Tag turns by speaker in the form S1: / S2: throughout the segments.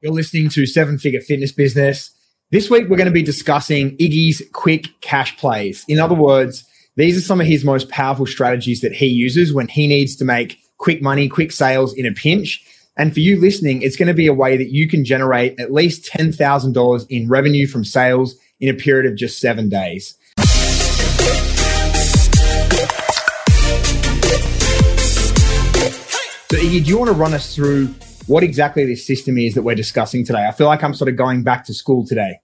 S1: You're listening to Seven Figure Fitness Business. This week, we're going to be discussing Iggy's quick cash plays. In other words, these are some of his most powerful strategies that he uses when he needs to make quick money, quick sales in a pinch. And for you listening, it's going to be a way that you can generate at least $10,000 in revenue from sales in a period of just seven days. So, Iggy, do you want to run us through what exactly this system is that we're discussing today. I feel like I'm sort of going back to school today.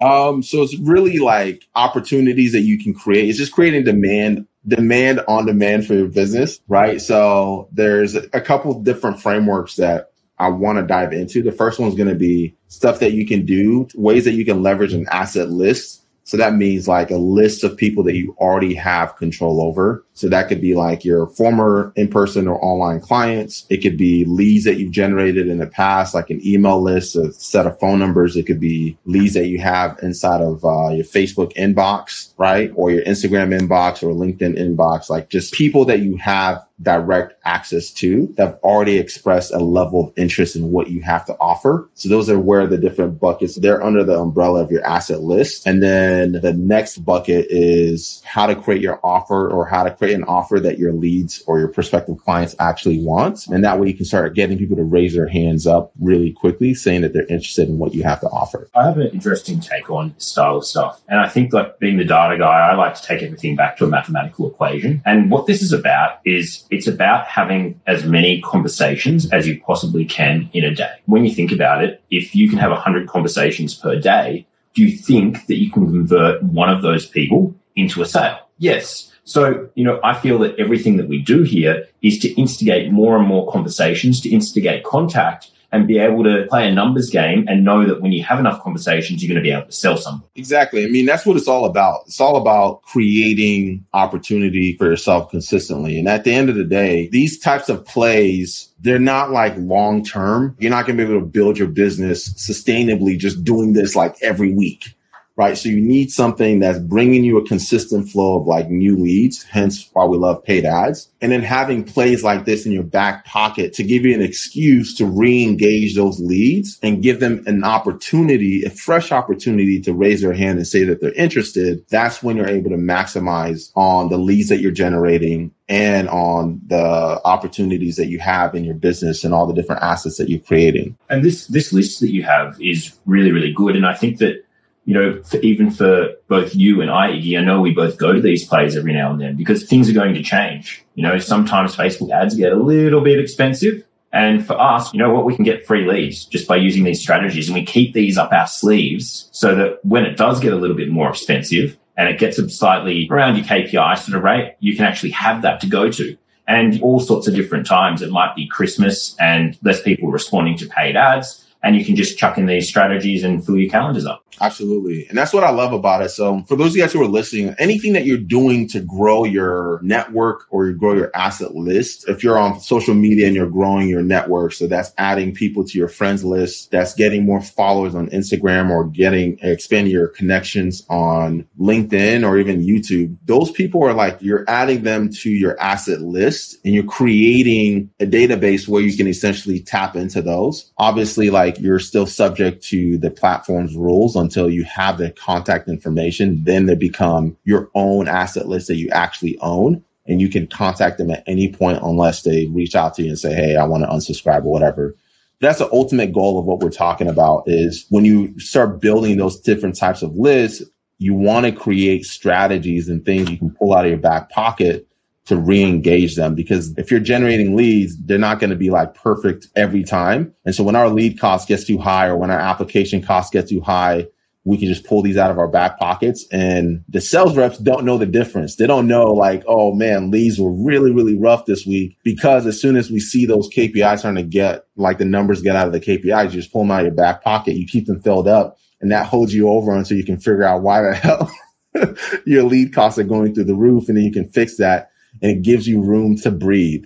S2: Um, so it's really like opportunities that you can create. It's just creating demand, demand on demand for your business, right? So there's a couple different frameworks that I want to dive into. The first one's going to be stuff that you can do, ways that you can leverage an asset list so that means like a list of people that you already have control over. So that could be like your former in-person or online clients. It could be leads that you've generated in the past, like an email list, a set of phone numbers. It could be leads that you have inside of uh, your Facebook inbox, right? Or your Instagram inbox or LinkedIn inbox, like just people that you have direct access to that have already expressed a level of interest in what you have to offer. So those are where the different buckets, they're under the umbrella of your asset list. And then the next bucket is how to create your offer or how to create an offer that your leads or your prospective clients actually want. And that way you can start getting people to raise their hands up really quickly, saying that they're interested in what you have to offer.
S3: I have an interesting take on style of stuff. And I think like being the data guy, I like to take everything back to a mathematical equation. And what this is about is it's about having as many conversations as you possibly can in a day. When you think about it, if you can have 100 conversations per day, do you think that you can convert one of those people into a sale? Yes. So, you know, I feel that everything that we do here is to instigate more and more conversations, to instigate contact and be able to play a numbers game and know that when you have enough conversations, you're going to be able to sell something.
S2: Exactly. I mean, that's what it's all about. It's all about creating opportunity for yourself consistently. And at the end of the day, these types of plays, they're not like long term. You're not going to be able to build your business sustainably just doing this like every week right? So you need something that's bringing you a consistent flow of like new leads, hence why we love paid ads. And then having plays like this in your back pocket to give you an excuse to re-engage those leads and give them an opportunity, a fresh opportunity to raise their hand and say that they're interested. That's when you're able to maximize on the leads that you're generating and on the opportunities that you have in your business and all the different assets that you're creating.
S3: And this this list that you have is really really good and I think that you know, for, even for both you and I, Iggy, I know we both go to these plays every now and then because things are going to change. You know, sometimes Facebook ads get a little bit expensive. And for us, you know what, we can get free leads just by using these strategies and we keep these up our sleeves so that when it does get a little bit more expensive and it gets slightly around your KPI sort of rate, you can actually have that to go to. And all sorts of different times. It might be Christmas and less people responding to paid ads and you can just chuck in these strategies and fill your calendars up.
S2: Absolutely. And that's what I love about it. So for those of you guys who are listening, anything that you're doing to grow your network or you grow your asset list, if you're on social media and you're growing your network, so that's adding people to your friends list, that's getting more followers on Instagram or getting expanding your connections on LinkedIn or even YouTube, those people are like you're adding them to your asset list and you're creating a database where you can essentially tap into those. Obviously, like you're still subject to the platform's rules until you have the contact information. Then they become your own asset list that you actually own. And you can contact them at any point unless they reach out to you and say, Hey, I want to unsubscribe or whatever. That's the ultimate goal of what we're talking about is when you start building those different types of lists, you want to create strategies and things you can pull out of your back pocket to re-engage them because if you're generating leads, they're not going to be like perfect every time. And so when our lead cost gets too high or when our application cost gets too high, we can just pull these out of our back pockets and the sales reps don't know the difference. They don't know like, oh man, leads were really, really rough this week because as soon as we see those KPIs starting to get like the numbers get out of the KPIs, you just pull them out of your back pocket. You keep them filled up and that holds you over until you can figure out why the hell your lead costs are going through the roof. And then you can fix that and it gives you room to breathe.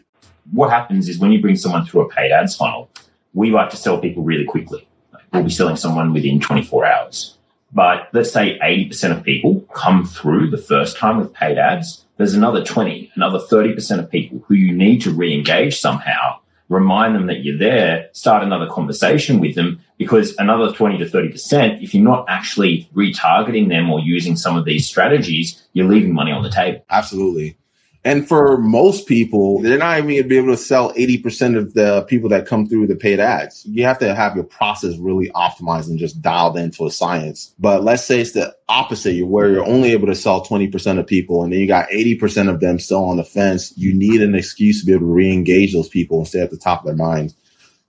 S3: What happens is when you bring someone through a paid ads funnel, we like to sell people really quickly. We'll be selling someone within 24 hours. But let's say 80% of people come through the first time with paid ads. There's another 20, another 30% of people who you need to re-engage somehow remind them that you're there, start another conversation with them because another 20 to 30%, if you're not actually retargeting them or using some of these strategies, you're leaving money on the table.
S2: Absolutely. And for most people, they're not even going to be able to sell 80% of the people that come through the paid ads. You have to have your process really optimized and just dialed into a science. But let's say it's the opposite, where you're only able to sell 20% of people and then you got 80% of them still on the fence. You need an excuse to be able to re-engage those people and stay at the top of their minds.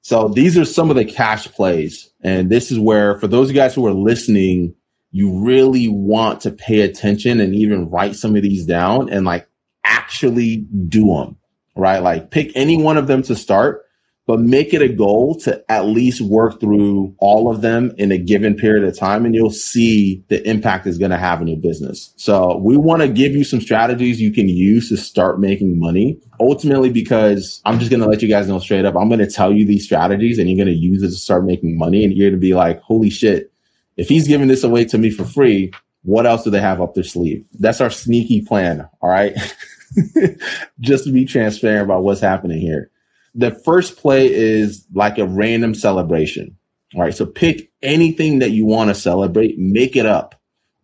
S2: So these are some of the cash plays. And this is where, for those of you guys who are listening, you really want to pay attention and even write some of these down and like actually do them, right? Like pick any one of them to start, but make it a goal to at least work through all of them in a given period of time and you'll see the impact is going to have in your business. So we want to give you some strategies you can use to start making money ultimately because I'm just going to let you guys know straight up. I'm going to tell you these strategies and you're going to use it to start making money and you're going to be like, holy shit, if he's giving this away to me for free, what else do they have up their sleeve? That's our sneaky plan. All right. just to be transparent about what's happening here. The first play is like a random celebration. Right. So pick anything that you want to celebrate, make it up.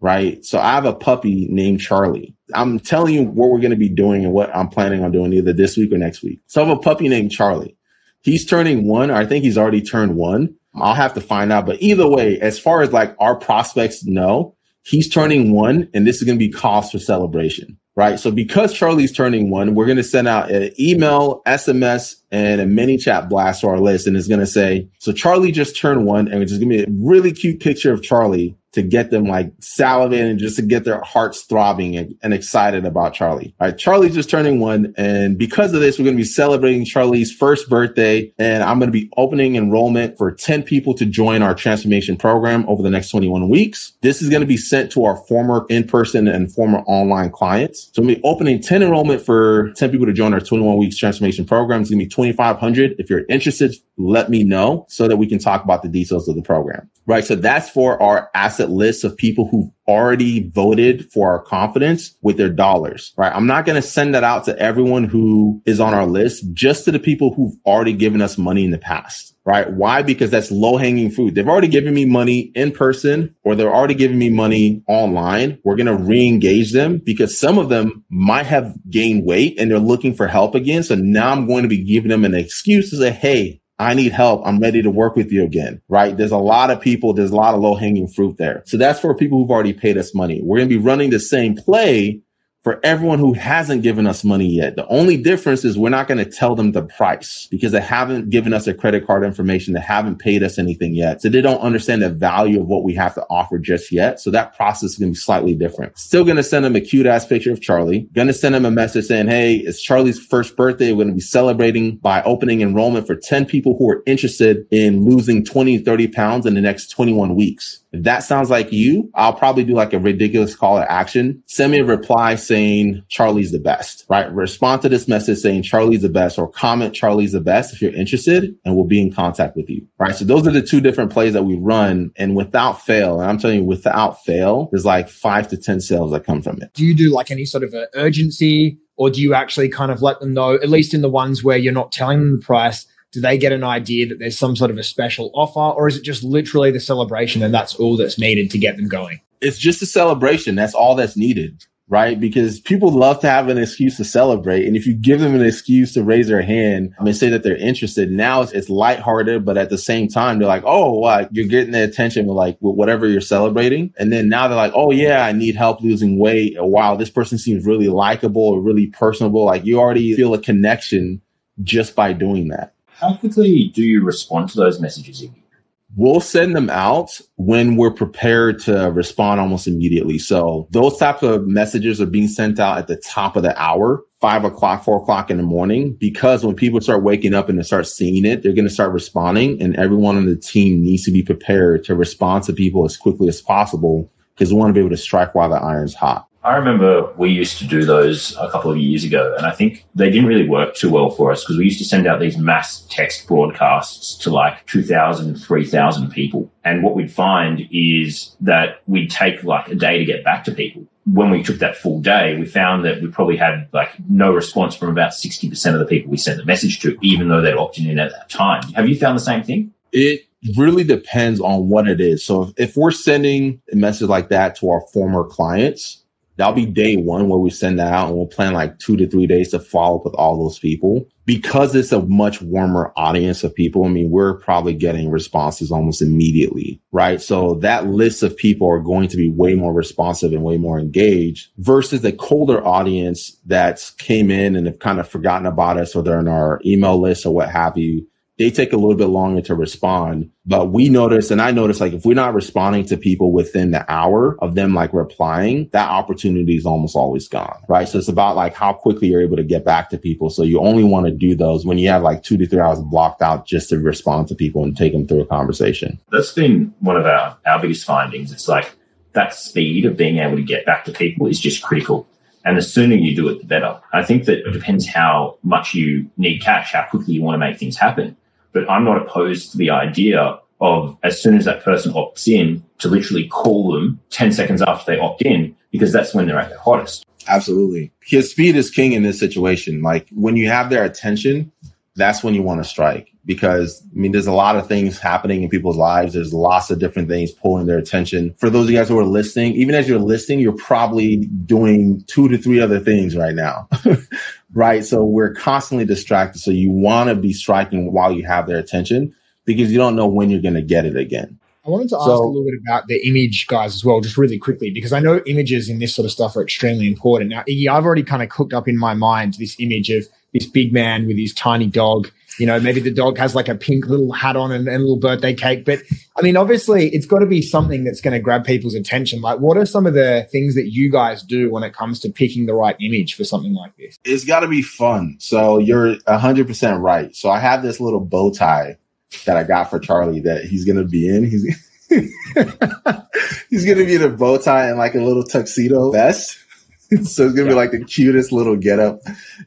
S2: Right. So I have a puppy named Charlie. I'm telling you what we're going to be doing and what I'm planning on doing either this week or next week. So I have a puppy named Charlie. He's turning one. I think he's already turned one. I'll have to find out. But either way, as far as like our prospects know, he's turning one and this is going to be cause for celebration right? So because Charlie's turning one, we're going to send out an email, SMS, and a ManyChat blast to our list. And it's going to say, so Charlie just turned one and just to be a really cute picture of Charlie to get them like salivating just to get their hearts throbbing and, and, excited about Charlie. All right. Charlie's just turning one. And because of this, we're going to be celebrating Charlie's first birthday. And I'm going to be opening enrollment for 10 people to join our transformation program over the next 21 weeks. This is going to be sent to our former in-person and former online clients. So I'm going to be opening 10 enrollment for 10 people to join our 21 weeks transformation program. It's going to be 2,500. If you're interested, let me know so that we can talk about the details of the program. Right. So that's for our asset list of people who've already voted for our confidence with their dollars. Right. I'm not going to send that out to everyone who is on our list, just to the people who've already given us money in the past. Right. Why? Because that's low hanging fruit. They've already given me money in person or they're already giving me money online. We're going to re-engage them because some of them might have gained weight and they're looking for help again. So now I'm going to be giving them an excuse to say, Hey, I need help. I'm ready to work with you again, right? There's a lot of people, there's a lot of low hanging fruit there. So that's for people who've already paid us money. We're going to be running the same play for everyone who hasn't given us money yet. The only difference is we're not going to tell them the price because they haven't given us their credit card information. They haven't paid us anything yet. So they don't understand the value of what we have to offer just yet. So that process is going to be slightly different. Still going to send them a cute ass picture of Charlie. Going to send them a message saying, Hey, it's Charlie's first birthday. We're going to be celebrating by opening enrollment for 10 people who are interested in losing 20, 30 pounds in the next 21 weeks. If that sounds like you, I'll probably do like a ridiculous call to action. Send me a reply saying Charlie's the best, right? Respond to this message saying Charlie's the best or comment Charlie's the best if you're interested and we'll be in contact with you, right? So those are the two different plays that we run. And without fail, and I'm telling you, without fail, there's like five to 10 sales that come from it.
S1: Do you do like any sort of urgency or do you actually kind of let them know, at least in the ones where you're not telling them the price? do they get an idea that there's some sort of a special offer or is it just literally the celebration and that's all that's needed to get them going
S2: it's just a celebration that's all that's needed right? Because people love to have an excuse to celebrate. And if you give them an excuse to raise their hand and say that they're interested now it's, it's lighthearted but at the same time they're like oh what you're getting the attention with like with whatever you're celebrating. And then now they're like oh yeah i need help losing weight. Or wow this person seems really likable or really personable. Like you already feel a connection just by doing that.
S3: How quickly do you respond to those messages?
S2: We'll send them out when we're prepared to respond almost immediately. So those types of messages are being sent out at the top of the hour, five o'clock, four o'clock in the morning, because when people start waking up and they start seeing it, they're going to start responding and everyone on the team needs to be prepared to respond to people as quickly as possible because we want to be able to strike while the iron's hot.
S3: I remember we used to do those a couple of years ago, and I think they didn't really work too well for us because we used to send out these mass text broadcasts to like 2,000, 3,000 people. And what we'd find is that we'd take like a day to get back to people. when we took that full day, we found that we probably had like no response from about 60% of the people we sent the message to, even though they'd opted in at that time. Have you found the same thing?
S2: It really depends on what it is. So if, if we're sending a message like that to our former clients, that'll be day one where we send that out and we'll plan like two to three days to follow up with all those people because it's a much warmer audience of people, I mean, we're probably getting responses almost immediately, right? So that list of people are going to be way more responsive and way more engaged versus the colder audience that came in and have kind of forgotten about us or they're in our email list or what have you they take a little bit longer to respond. But we notice, and I notice, like if we're not responding to people within the hour of them like replying, that opportunity is almost always gone, right? So it's about like how quickly you're able to get back to people. So you only want to do those when you have like two to three hours blocked out just to respond to people and take them through a conversation.
S3: That's been one of our, our biggest findings. It's like that speed of being able to get back to people is just critical. And the sooner you do it, the better. I think that it depends how much you need cash, how quickly you want to make things happen. But I'm not opposed to the idea of as soon as that person opts in to literally call them 10 seconds after they opt in, because that's when they're at their hottest.
S2: Absolutely. His speed is king in this situation. Like when you have their attention, that's when you want to strike because I mean, there's a lot of things happening in people's lives. There's lots of different things pulling their attention. For those of you guys who are listening, even as you're listening, you're probably doing two to three other things right now. right. So we're constantly distracted. So you want to be striking while you have their attention because you don't know when you're going to get it again.
S1: I wanted to ask so, a little bit about the image guys as well, just really quickly, because I know images in this sort of stuff are extremely important. Now, Iggy, I've already kind of cooked up in my mind this image of this big man with his tiny dog. You know, maybe the dog has like a pink little hat on and, and a little birthday cake. But I mean, obviously, it's got to be something that's going to grab people's attention. Like, what are some of the things that you guys do when it comes to picking the right image for something like this?
S2: It's got to be fun. So you're 100% right. So I have this little bow tie that I got for Charlie that he's going to be in. He's he's going to be in a bow tie and like a little tuxedo vest. so it's gonna yeah. be like the cutest little getup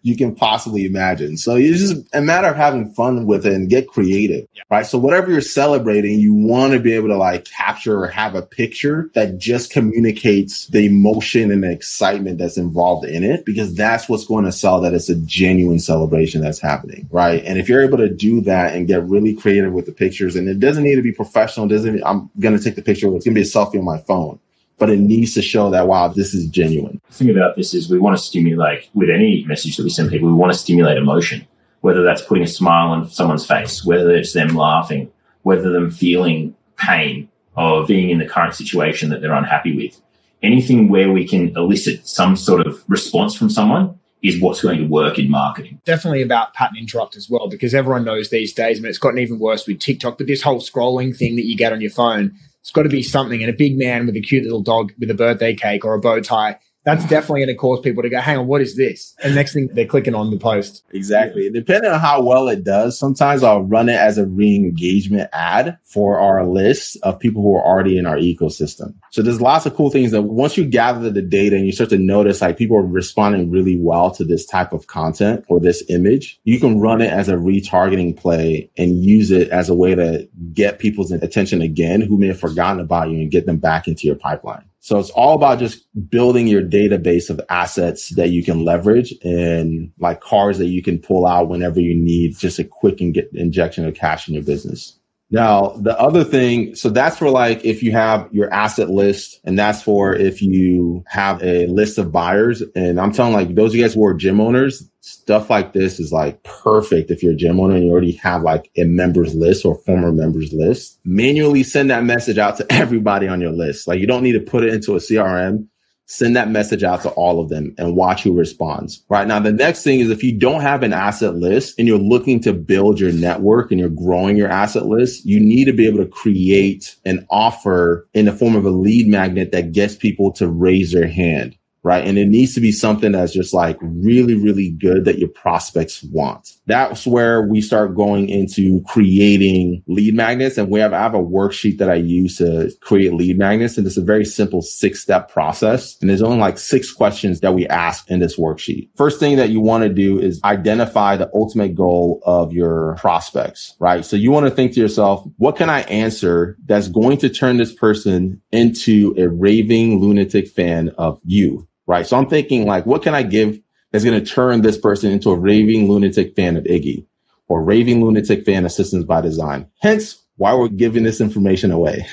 S2: you can possibly imagine. So it's just a matter of having fun with it and get creative, yeah. right? So whatever you're celebrating, you want to be able to like capture or have a picture that just communicates the emotion and the excitement that's involved in it, because that's what's going to sell that it's a genuine celebration that's happening, right? And if you're able to do that and get really creative with the pictures, and it doesn't need to be professional, doesn't I'm gonna take the picture, it's gonna be a selfie on my phone but it needs to show that wow, this is genuine.
S3: The thing about this is we want to stimulate with any message that we send people, we want to stimulate emotion, whether that's putting a smile on someone's face, whether it's them laughing, whether them feeling pain of being in the current situation that they're unhappy with. Anything where we can elicit some sort of response from someone is what's going to work in marketing.
S1: Definitely about pattern interrupt as well, because everyone knows these days, I mean, it's gotten even worse with TikTok, but this whole scrolling thing that you get on your phone it's got to be something. And a big man with a cute little dog with a birthday cake or a bow tie that's definitely going to cause people to go, hang on, what is this? And next thing they're clicking on the post.
S2: Exactly. Depending on how well it does, sometimes I'll run it as a re-engagement ad for our list of people who are already in our ecosystem. So there's lots of cool things that once you gather the data and you start to notice like people are responding really well to this type of content or this image, you can run it as a retargeting play and use it as a way to get people's attention again who may have forgotten about you and get them back into your pipeline. So it's all about just building your database of assets that you can leverage and like cars that you can pull out whenever you need just a quick injection of cash in your business. Now, the other thing, so that's for like if you have your asset list, and that's for if you have a list of buyers. And I'm telling like those of you guys who are gym owners, stuff like this is like perfect if you're a gym owner and you already have like a members list or former members list. Manually send that message out to everybody on your list. Like you don't need to put it into a CRM send that message out to all of them and watch who responds. Right now, the next thing is if you don't have an asset list and you're looking to build your network and you're growing your asset list, you need to be able to create an offer in the form of a lead magnet that gets people to raise their hand right? And it needs to be something that's just like really, really good that your prospects want. That's where we start going into creating lead magnets. And we have, I have a worksheet that I use to create lead magnets. And it's a very simple six step process. And there's only like six questions that we ask in this worksheet. First thing that you want to do is identify the ultimate goal of your prospects, right? So you want to think to yourself, what can I answer that's going to turn this person into a raving lunatic fan of you? Right? So I'm thinking like, what can I give that's going to turn this person into a raving lunatic fan of Iggy or raving lunatic fan of Systems by Design? Hence why we're giving this information away.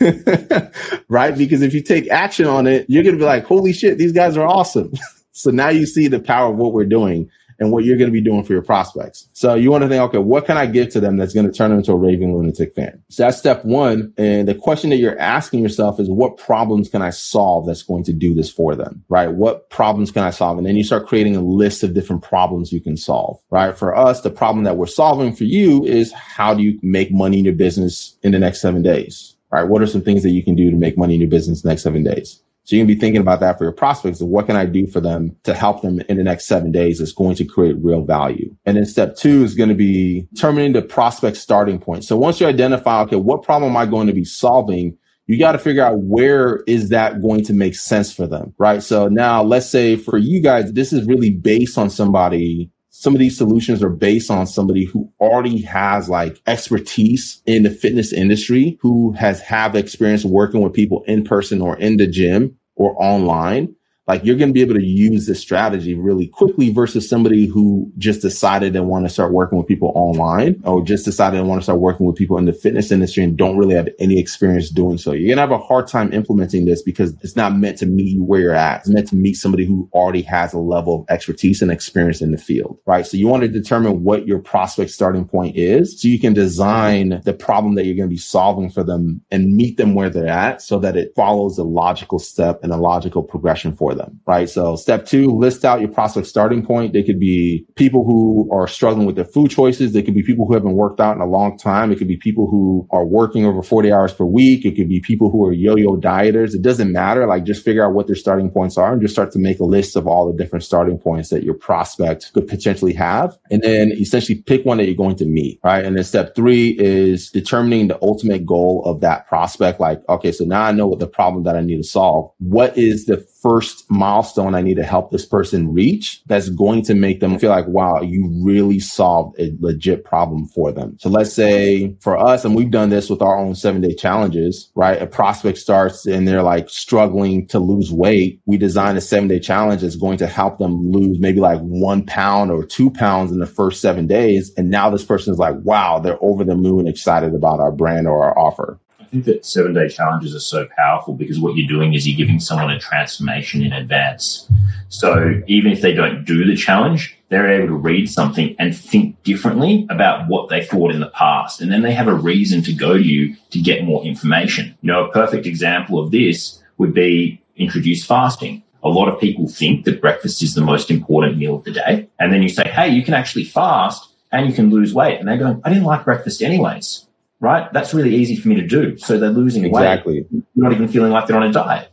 S2: right? Because if you take action on it, you're going to be like, holy shit, these guys are awesome. so now you see the power of what we're doing and what you're going to be doing for your prospects. So you want to think, okay, what can I give to them that's going to turn them into a raving lunatic fan? So that's step one. And the question that you're asking yourself is what problems can I solve that's going to do this for them? Right? What problems can I solve? And then you start creating a list of different problems you can solve. Right? For us, the problem that we're solving for you is how do you make money in your business in the next seven days? Right? What are some things that you can do to make money in your business next seven days? So you can be thinking about that for your prospects of what can I do for them to help them in the next seven days that's going to create real value. And then step two is going to be determining the prospect starting point. So once you identify, okay, what problem am I going to be solving? You got to figure out where is that going to make sense for them, right? So now let's say for you guys, this is really based on somebody some of these solutions are based on somebody who already has like expertise in the fitness industry, who has have experience working with people in person or in the gym or online like you're going to be able to use this strategy really quickly versus somebody who just decided they want to start working with people online or just decided they want to start working with people in the fitness industry and don't really have any experience doing so. You're going to have a hard time implementing this because it's not meant to meet you where you're at. It's meant to meet somebody who already has a level of expertise and experience in the field, right? So you want to determine what your prospect starting point is so you can design the problem that you're going to be solving for them and meet them where they're at so that it follows a logical step and a logical progression them, right? So step two, list out your prospect starting point. They could be people who are struggling with their food choices. They could be people who haven't worked out in a long time. It could be people who are working over 40 hours per week. It could be people who are yo-yo dieters. It doesn't matter. Like just figure out what their starting points are and just start to make a list of all the different starting points that your prospect could potentially have. And then essentially pick one that you're going to meet, right? And then step three is determining the ultimate goal of that prospect. Like, okay, so now I know what the problem that I need to solve. What is the first milestone I need to help this person reach that's going to make them feel like, wow, you really solved a legit problem for them. So let's say for us, and we've done this with our own seven day challenges, right? A prospect starts and they're like struggling to lose weight. We design a seven day challenge that's going to help them lose maybe like one pound or two pounds in the first seven days. And now this person is like, wow, they're over the moon excited about our brand or our offer
S3: think that seven day challenges are so powerful because what you're doing is you're giving someone a transformation in advance. So even if they don't do the challenge, they're able to read something and think differently about what they thought in the past. And then they have a reason to go to you to get more information. You know, a perfect example of this would be introduce fasting. A lot of people think that breakfast is the most important meal of the day. And then you say, Hey, you can actually fast and you can lose weight. And they're going, I didn't like breakfast anyways right? That's really easy for me to do. So they're losing
S2: exactly.
S3: weight, not even feeling like they're on a diet.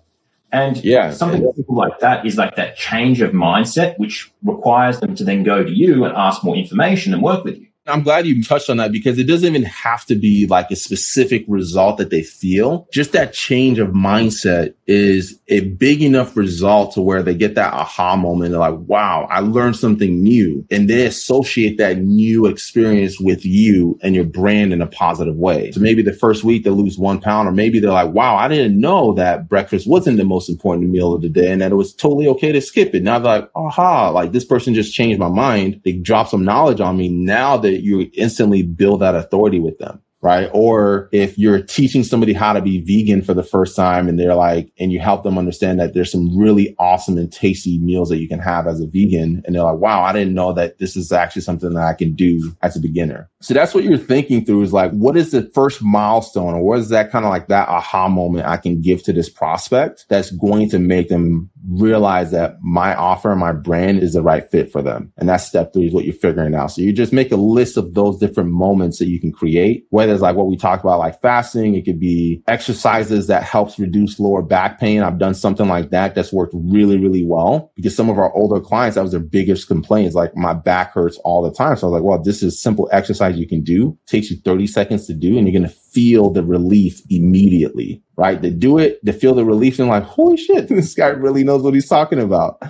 S3: And yeah, something yeah. like that is like that change of mindset, which requires them to then go to you and ask more information and work with you.
S2: I'm glad you touched on that because it doesn't even have to be like a specific result that they feel. Just that change of mindset is a big enough result to where they get that aha moment. They're like, wow, I learned something new. And they associate that new experience with you and your brand in a positive way. So maybe the first week they lose one pound, or maybe they're like, wow, I didn't know that breakfast wasn't the most important meal of the day and that it was totally okay to skip it. Now they're like, aha, like this person just changed my mind. They dropped some knowledge on me. Now you instantly build that authority with them right? Or if you're teaching somebody how to be vegan for the first time and they're like, and you help them understand that there's some really awesome and tasty meals that you can have as a vegan. And they're like, wow, I didn't know that this is actually something that I can do as a beginner. So that's what you're thinking through is like, what is the first milestone or what is that kind of like that aha moment I can give to this prospect that's going to make them realize that my offer my brand is the right fit for them. And that's step three is what you're figuring out. So you just make a list of those different moments that you can create, whether it's like what we talked about, like fasting, it could be exercises that helps reduce lower back pain. I've done something like that that's worked really, really well because some of our older clients, that was their biggest complaints. Like my back hurts all the time. So I was like, well, this is simple exercise you can do. It takes you 30 seconds to do and you're going to feel the relief immediately, right? They do it, they feel the relief and like, holy shit, this guy really knows what he's talking about.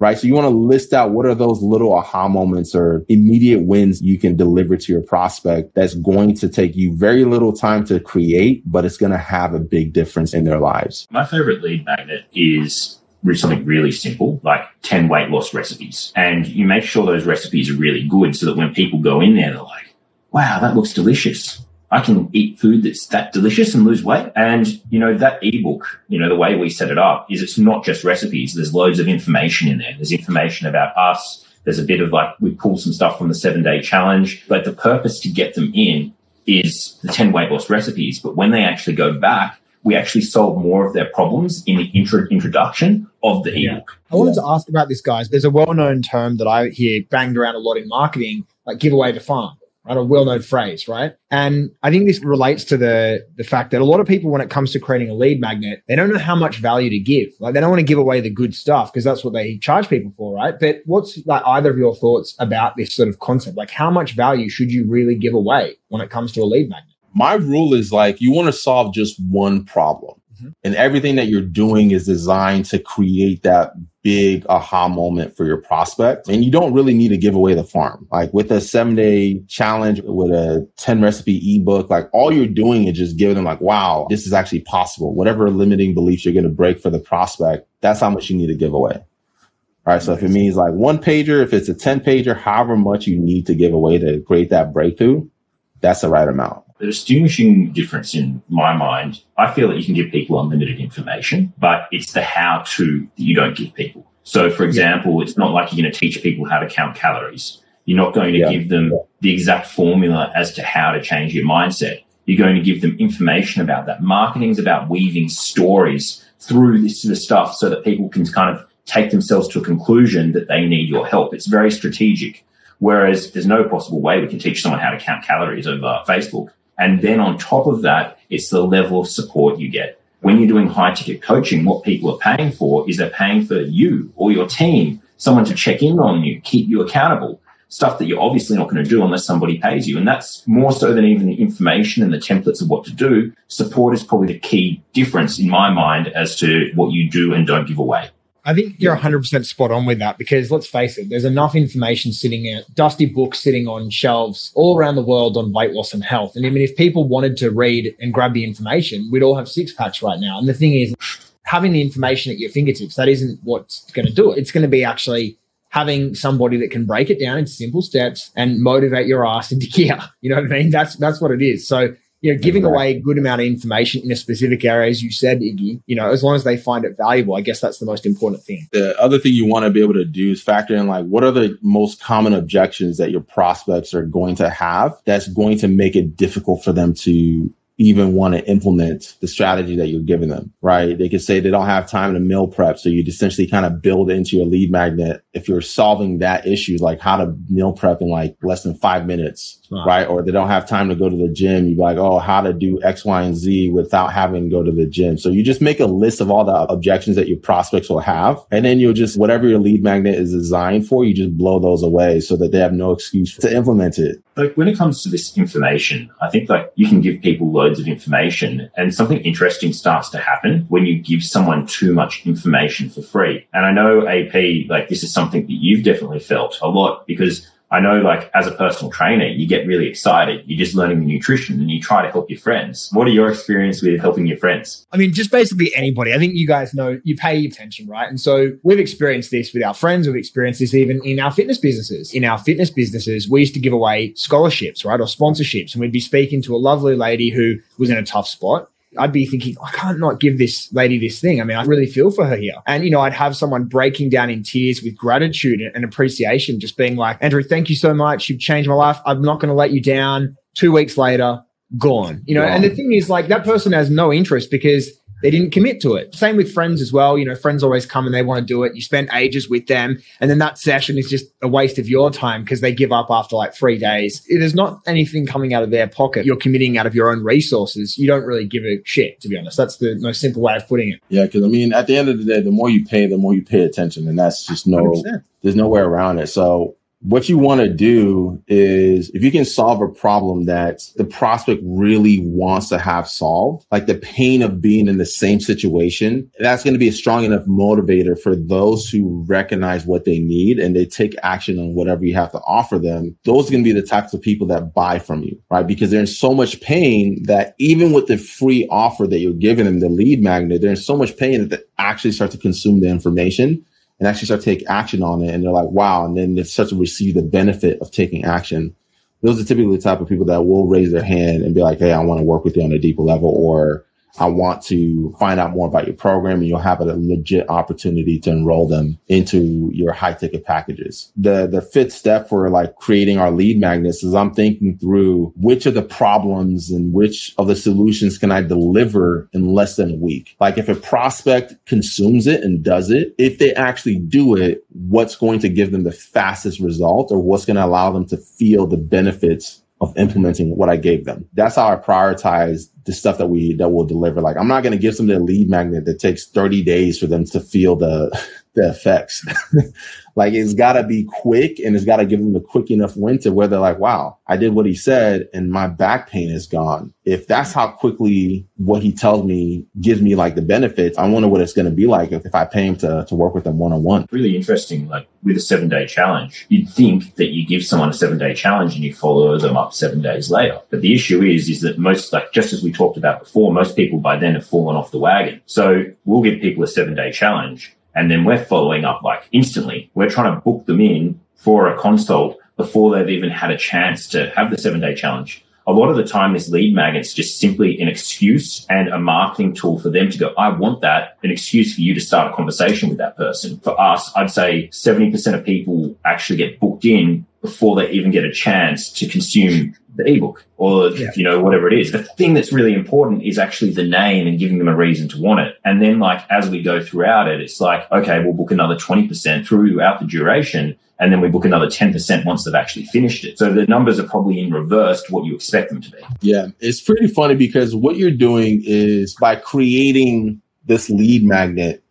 S2: Right. So you want to list out what are those little aha moments or immediate wins you can deliver to your prospect that's going to take you very little time to create, but it's going to have a big difference in their lives.
S3: My favorite lead magnet is something really simple, like 10 weight loss recipes. And you make sure those recipes are really good so that when people go in there, they're like, wow, that looks delicious. I can eat food that's that delicious and lose weight. And, you know, that ebook, you know, the way we set it up is it's not just recipes. There's loads of information in there. There's information about us. There's a bit of like, we pull some stuff from the seven day challenge, but the purpose to get them in is the 10 weight loss recipes. But when they actually go back, we actually solve more of their problems in the intro- introduction of the ebook.
S1: I wanted to ask about this, guys. There's a well-known term that I hear banged around a lot in marketing, like give away the farm right? A well-known phrase, right? And I think this relates to the the fact that a lot of people, when it comes to creating a lead magnet, they don't know how much value to give. Like they don't want to give away the good stuff because that's what they charge people for, right? But what's like either of your thoughts about this sort of concept? Like how much value should you really give away when it comes to a lead magnet?
S2: My rule is like you want to solve just one problem. Mm-hmm. And everything that you're doing is designed to create that big aha moment for your prospect. And you don't really need to give away the farm. Like with a seven day challenge with a 10 recipe ebook, like all you're doing is just giving them like, wow, this is actually possible. Whatever limiting beliefs you're going to break for the prospect, that's how much you need to give away. All right. So if it means like one pager, if it's a 10 pager, however much you need to give away to create that breakthrough, that's the right amount.
S3: The distinguishing difference in my mind, I feel that you can give people unlimited information, but it's the how to that you don't give people. So, for example, it's not like you're going to teach people how to count calories. You're not going to yeah. give them the exact formula as to how to change your mindset. You're going to give them information about that. Marketing is about weaving stories through this sort of stuff so that people can kind of take themselves to a conclusion that they need your help. It's very strategic. Whereas there's no possible way we can teach someone how to count calories over Facebook. And then on top of that, it's the level of support you get. When you're doing high ticket coaching, what people are paying for is they're paying for you or your team, someone to check in on you, keep you accountable, stuff that you're obviously not going to do unless somebody pays you. And that's more so than even the information and the templates of what to do. Support is probably the key difference in my mind as to what you do and don't give away.
S1: I think you're 100% spot on with that because let's face it, there's enough information sitting out, dusty books sitting on shelves all around the world on weight loss and health. And I mean, if people wanted to read and grab the information, we'd all have six packs right now. And the thing is, having the information at your fingertips, that isn't what's going to do it. It's going to be actually having somebody that can break it down into simple steps and motivate your ass into gear. You know what I mean? That's, that's what it is. So you know, giving away a good amount of information in a specific area, as you said, Iggy, you know, as long as they find it valuable, I guess that's the most important thing.
S2: The other thing you want to be able to do is factor in like what are the most common objections that your prospects are going to have that's going to make it difficult for them to even want to implement the strategy that you're giving them, right? They could say they don't have time to meal prep. So you'd essentially kind of build into your lead magnet. If you're solving that issue, like how to meal prep in like less than five minutes, wow. right? Or they don't have time to go to the gym. You're like, oh, how to do X, Y, and Z without having to go to the gym. So you just make a list of all the objections that your prospects will have. And then you'll just, whatever your lead magnet is designed for, you just blow those away so that they have no excuse to implement it
S3: like when it comes to this information, I think like you can give people loads of information and something interesting starts to happen when you give someone too much information for free. And I know AP, like this is something that you've definitely felt a lot because I know like as a personal trainer, you get really excited. You're just learning the nutrition and you try to help your friends. What are your experience with helping your friends?
S1: I mean, just basically anybody. I think you guys know you pay attention, right? And so we've experienced this with our friends. We've experienced this even in our fitness businesses. In our fitness businesses, we used to give away scholarships, right? Or sponsorships. And we'd be speaking to a lovely lady who was in a tough spot I'd be thinking, I can't not give this lady this thing. I mean, I really feel for her here. And, you know, I'd have someone breaking down in tears with gratitude and appreciation, just being like, Andrew, thank you so much. You've changed my life. I'm not going to let you down. Two weeks later, gone. You know, and the thing is, like, that person has no interest because they didn't commit to it. Same with friends as well. You know, friends always come and they want to do it. You spend ages with them, and then that session is just a waste of your time because they give up after like three days. It is not anything coming out of their pocket. You're committing out of your own resources. You don't really give a shit, to be honest. That's the most simple way of putting it.
S2: Yeah, because I mean, at the end of the day, the more you pay, the more you pay attention, and that's just no. 100%. There's no way around it. So what you want to do is if you can solve a problem that the prospect really wants to have solved, like the pain of being in the same situation, that's going to be a strong enough motivator for those who recognize what they need and they take action on whatever you have to offer them. Those are going to be the types of people that buy from you, right? Because they're in so much pain that even with the free offer that you're giving them, the lead magnet, they're in so much pain that they actually start to consume the information and actually start to take action on it. And they're like, wow. And then they start to receive the benefit of taking action. Those are typically the type of people that will raise their hand and be like, Hey, I want to work with you on a deeper level or I want to find out more about your program and you'll have a legit opportunity to enroll them into your high ticket packages. The, the fifth step for like creating our lead magnets is I'm thinking through which of the problems and which of the solutions can I deliver in less than a week? Like if a prospect consumes it and does it, if they actually do it, what's going to give them the fastest result or what's going to allow them to feel the benefits of implementing what I gave them. That's how I prioritize the stuff that we that we'll deliver. Like I'm not going to give them the lead magnet that takes 30 days for them to feel the the effects. like it's got to be quick and it's got to give them a quick enough win to where they're like, wow, I did what he said and my back pain is gone. If that's how quickly what he tells me gives me like the benefits, I wonder what it's going to be like if, if I pay him to, to work with them one on one.
S3: Really interesting. Like with a seven day challenge, you'd think that you give someone a seven day challenge and you follow them up seven days later. But the issue is, is that most, like just as we talked about before, most people by then have fallen off the wagon. So we'll give people a seven day challenge and then we're following up like instantly. We're trying to book them in for a consult before they've even had a chance to have the seven day challenge. A lot of the time, this lead magnet's just simply an excuse and a marketing tool for them to go, I want that, an excuse for you to start a conversation with that person. For us, I'd say 70% of people actually get booked in before they even get a chance to consume the ebook or yeah. you know whatever it is. The thing that's really important is actually the name and giving them a reason to want it. And then like as we go throughout it it's like okay we'll book another 20% throughout the duration and then we book another 10% once they've actually finished it. So the numbers are probably in reverse to what you expect them to be.
S2: Yeah. It's pretty funny because what you're doing is by creating this lead magnet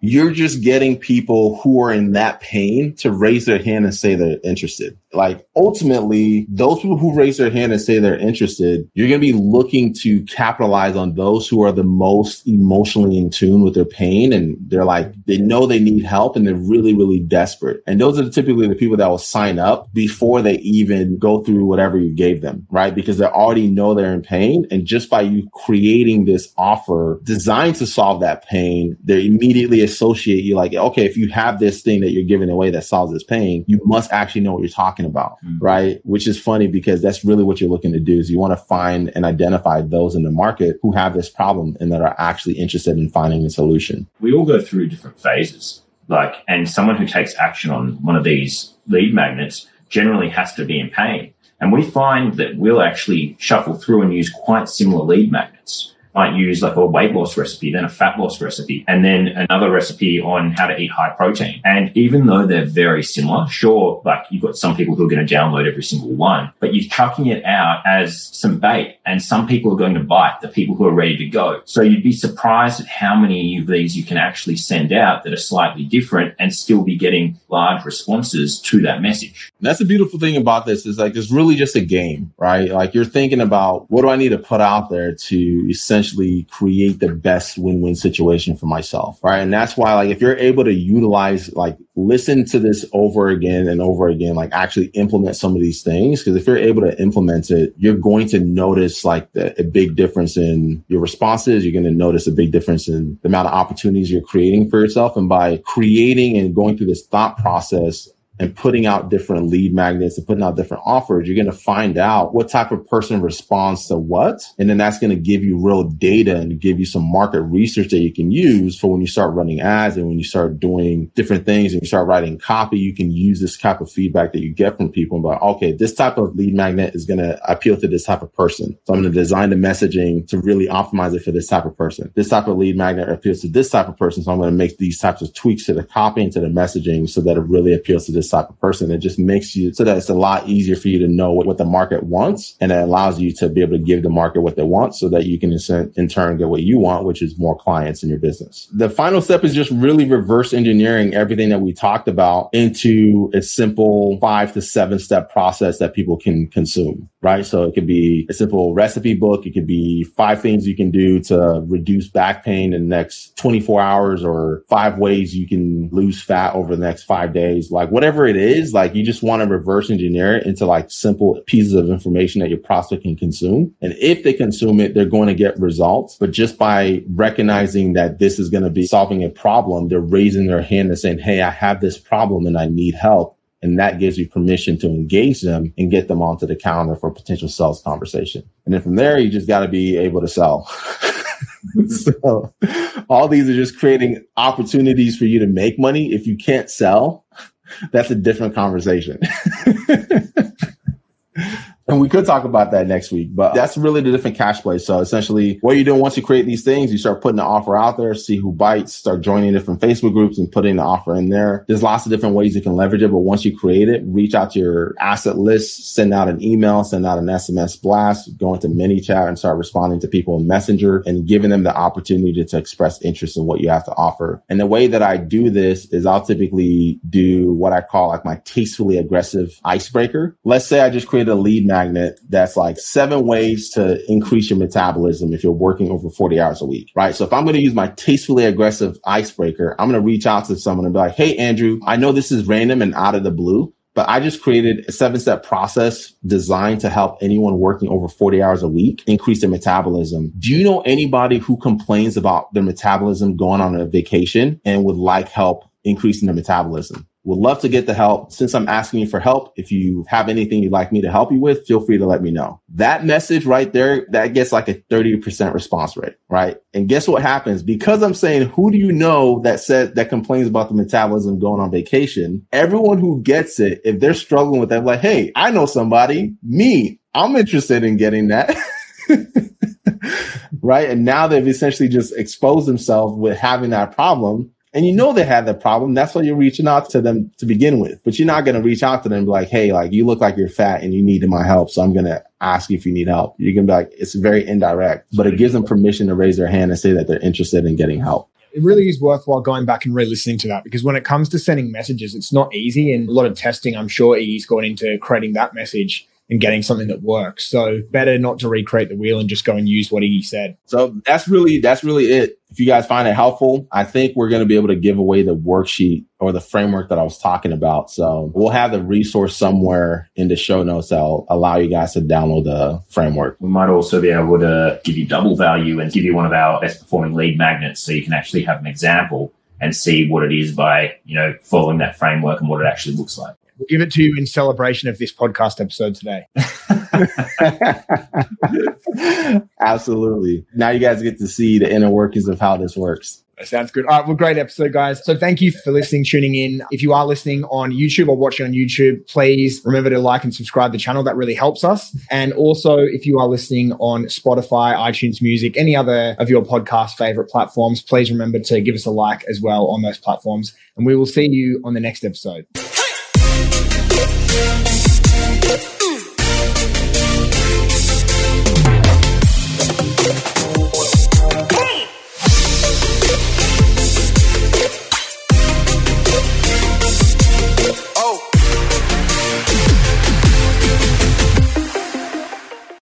S2: you're just getting people who are in that pain to raise their hand and say they're interested. Like ultimately, those people who raise their hand and say they're interested, you're going to be looking to capitalize on those who are the most emotionally in tune with their pain. And they're like, they know they need help and they're really, really desperate. And those are typically the people that will sign up before they even go through whatever you gave them, right? Because they already know they're in pain. And just by you creating this offer designed to solve that pain, they immediately associate you like, okay, if you have this thing that you're giving away that solves this pain, you must actually know what you're talking about, mm-hmm. right? Which is funny because that's really what you're looking to do is you want to find and identify those in the market who have this problem and that are actually interested in finding a solution.
S3: We all go through different phases. Like, and someone who takes action on one of these lead magnets generally has to be in pain. And we find that we'll actually shuffle through and use quite similar lead magnets might use like a weight loss recipe, then a fat loss recipe, and then another recipe on how to eat high protein. And even though they're very similar, sure, like you've got some people who are going to download every single one, but you're chucking it out as some bait and some people are going to bite the people who are ready to go. So you'd be surprised at how many of these you can actually send out that are slightly different and still be getting large responses to that message.
S2: That's the beautiful thing about this is like, it's really just a game, right? Like you're thinking about what do I need to put out there to essentially create the best win-win situation for myself. Right. And that's why, like, if you're able to utilize, like, listen to this over again and over again, like actually implement some of these things. Cause if you're able to implement it, you're going to notice like the, a big difference in your responses. You're going to notice a big difference in the amount of opportunities you're creating for yourself. And by creating and going through this thought process and putting out different lead magnets and putting out different offers, you're going to find out what type of person responds to what. And then that's going to give you real data and give you some market research that you can use for when you start running ads and when you start doing different things and you start writing copy, you can use this type of feedback that you get from people about, okay, this type of lead magnet is going to appeal to this type of person. So I'm going to design the messaging to really optimize it for this type of person. This type of lead magnet appeals to this type of person. So I'm going to make these types of tweaks to the copy and to the messaging so that it really appeals to this type of person. It just makes you so that it's a lot easier for you to know what, what the market wants. And it allows you to be able to give the market what they want so that you can in turn get what you want, which is more clients in your business. The final step is just really reverse engineering everything that we talked about into a simple five to seven step process that people can consume, right? So it could be a simple recipe book. It could be five things you can do to reduce back pain in the next 24 hours or five ways you can lose fat over the next five days. Like whatever it is, like you just want to reverse engineer it into like simple pieces of information that your prospect can consume. And if they consume it, they're going to get results. But just by recognizing that this is going to be solving a problem, they're raising their hand and saying, Hey, I have this problem and I need help. And that gives you permission to engage them and get them onto the calendar for a potential sales conversation. And then from there, you just got to be able to sell. so all these are just creating opportunities for you to make money. If you can't sell, that's a different conversation. And we could talk about that next week, but that's really the different cash plays. So essentially what you're doing once you create these things, you start putting the offer out there, see who bites, start joining different Facebook groups and putting the offer in there. There's lots of different ways you can leverage it. But once you create it, reach out to your asset list, send out an email, send out an SMS blast, go into ManyChat and start responding to people in Messenger and giving them the opportunity to express interest in what you have to offer. And the way that I do this is I'll typically do what I call like my tastefully aggressive icebreaker. Let's say I just created a lead map magnet that's like seven ways to increase your metabolism if you're working over 40 hours a week, right? So if I'm going to use my tastefully aggressive icebreaker, I'm going to reach out to someone and be like, Hey, Andrew, I know this is random and out of the blue, but I just created a seven step process designed to help anyone working over 40 hours a week increase their metabolism. Do you know anybody who complains about their metabolism going on a vacation and would like help increasing their metabolism? Would love to get the help. Since I'm asking you for help, if you have anything you'd like me to help you with, feel free to let me know. That message right there, that gets like a 30% response rate, right? And guess what happens? Because I'm saying, who do you know that said, that complains about the metabolism going on vacation? Everyone who gets it, if they're struggling with that, like, Hey, I know somebody, me, I'm interested in getting that. right. And now they've essentially just exposed themselves with having that problem and you know they have that problem. That's why you're reaching out to them to begin with. But you're not going to reach out to them like, hey, like you look like you're fat and you need my help. So I'm going to ask you if you need help. You're going to be like, it's very indirect, but it gives them permission to raise their hand and say that they're interested in getting help
S1: it really is worthwhile going back and re-listening to that because when it comes to sending messages, it's not easy and a lot of testing. I'm sure he's gone into creating that message and getting something that works. So better not to recreate the wheel and just go and use what he said.
S2: So that's really that's really it. If you guys find it helpful, I think we're going to be able to give away the worksheet or the framework that I was talking about. So we'll have the resource somewhere in the show notes that'll allow you guys to download the framework.
S3: We might also be able to give you double value and give you one of our best performing lead magnets so you can actually have an example and see what it is by, you know, following that framework and what it actually looks like.
S1: We'll give it to you in celebration of this podcast episode today.
S2: Absolutely. Now you guys get to see the inner workings of how this works.
S1: That sounds good. All right. Well, great episode, guys. So thank you for listening, tuning in. If you are listening on YouTube or watching on YouTube, please remember to like and subscribe the channel. That really helps us. And also, if you are listening on Spotify, iTunes Music, any other of your podcast favorite platforms, please remember to give us a like as well on those platforms. And we will see you on the next episode. You.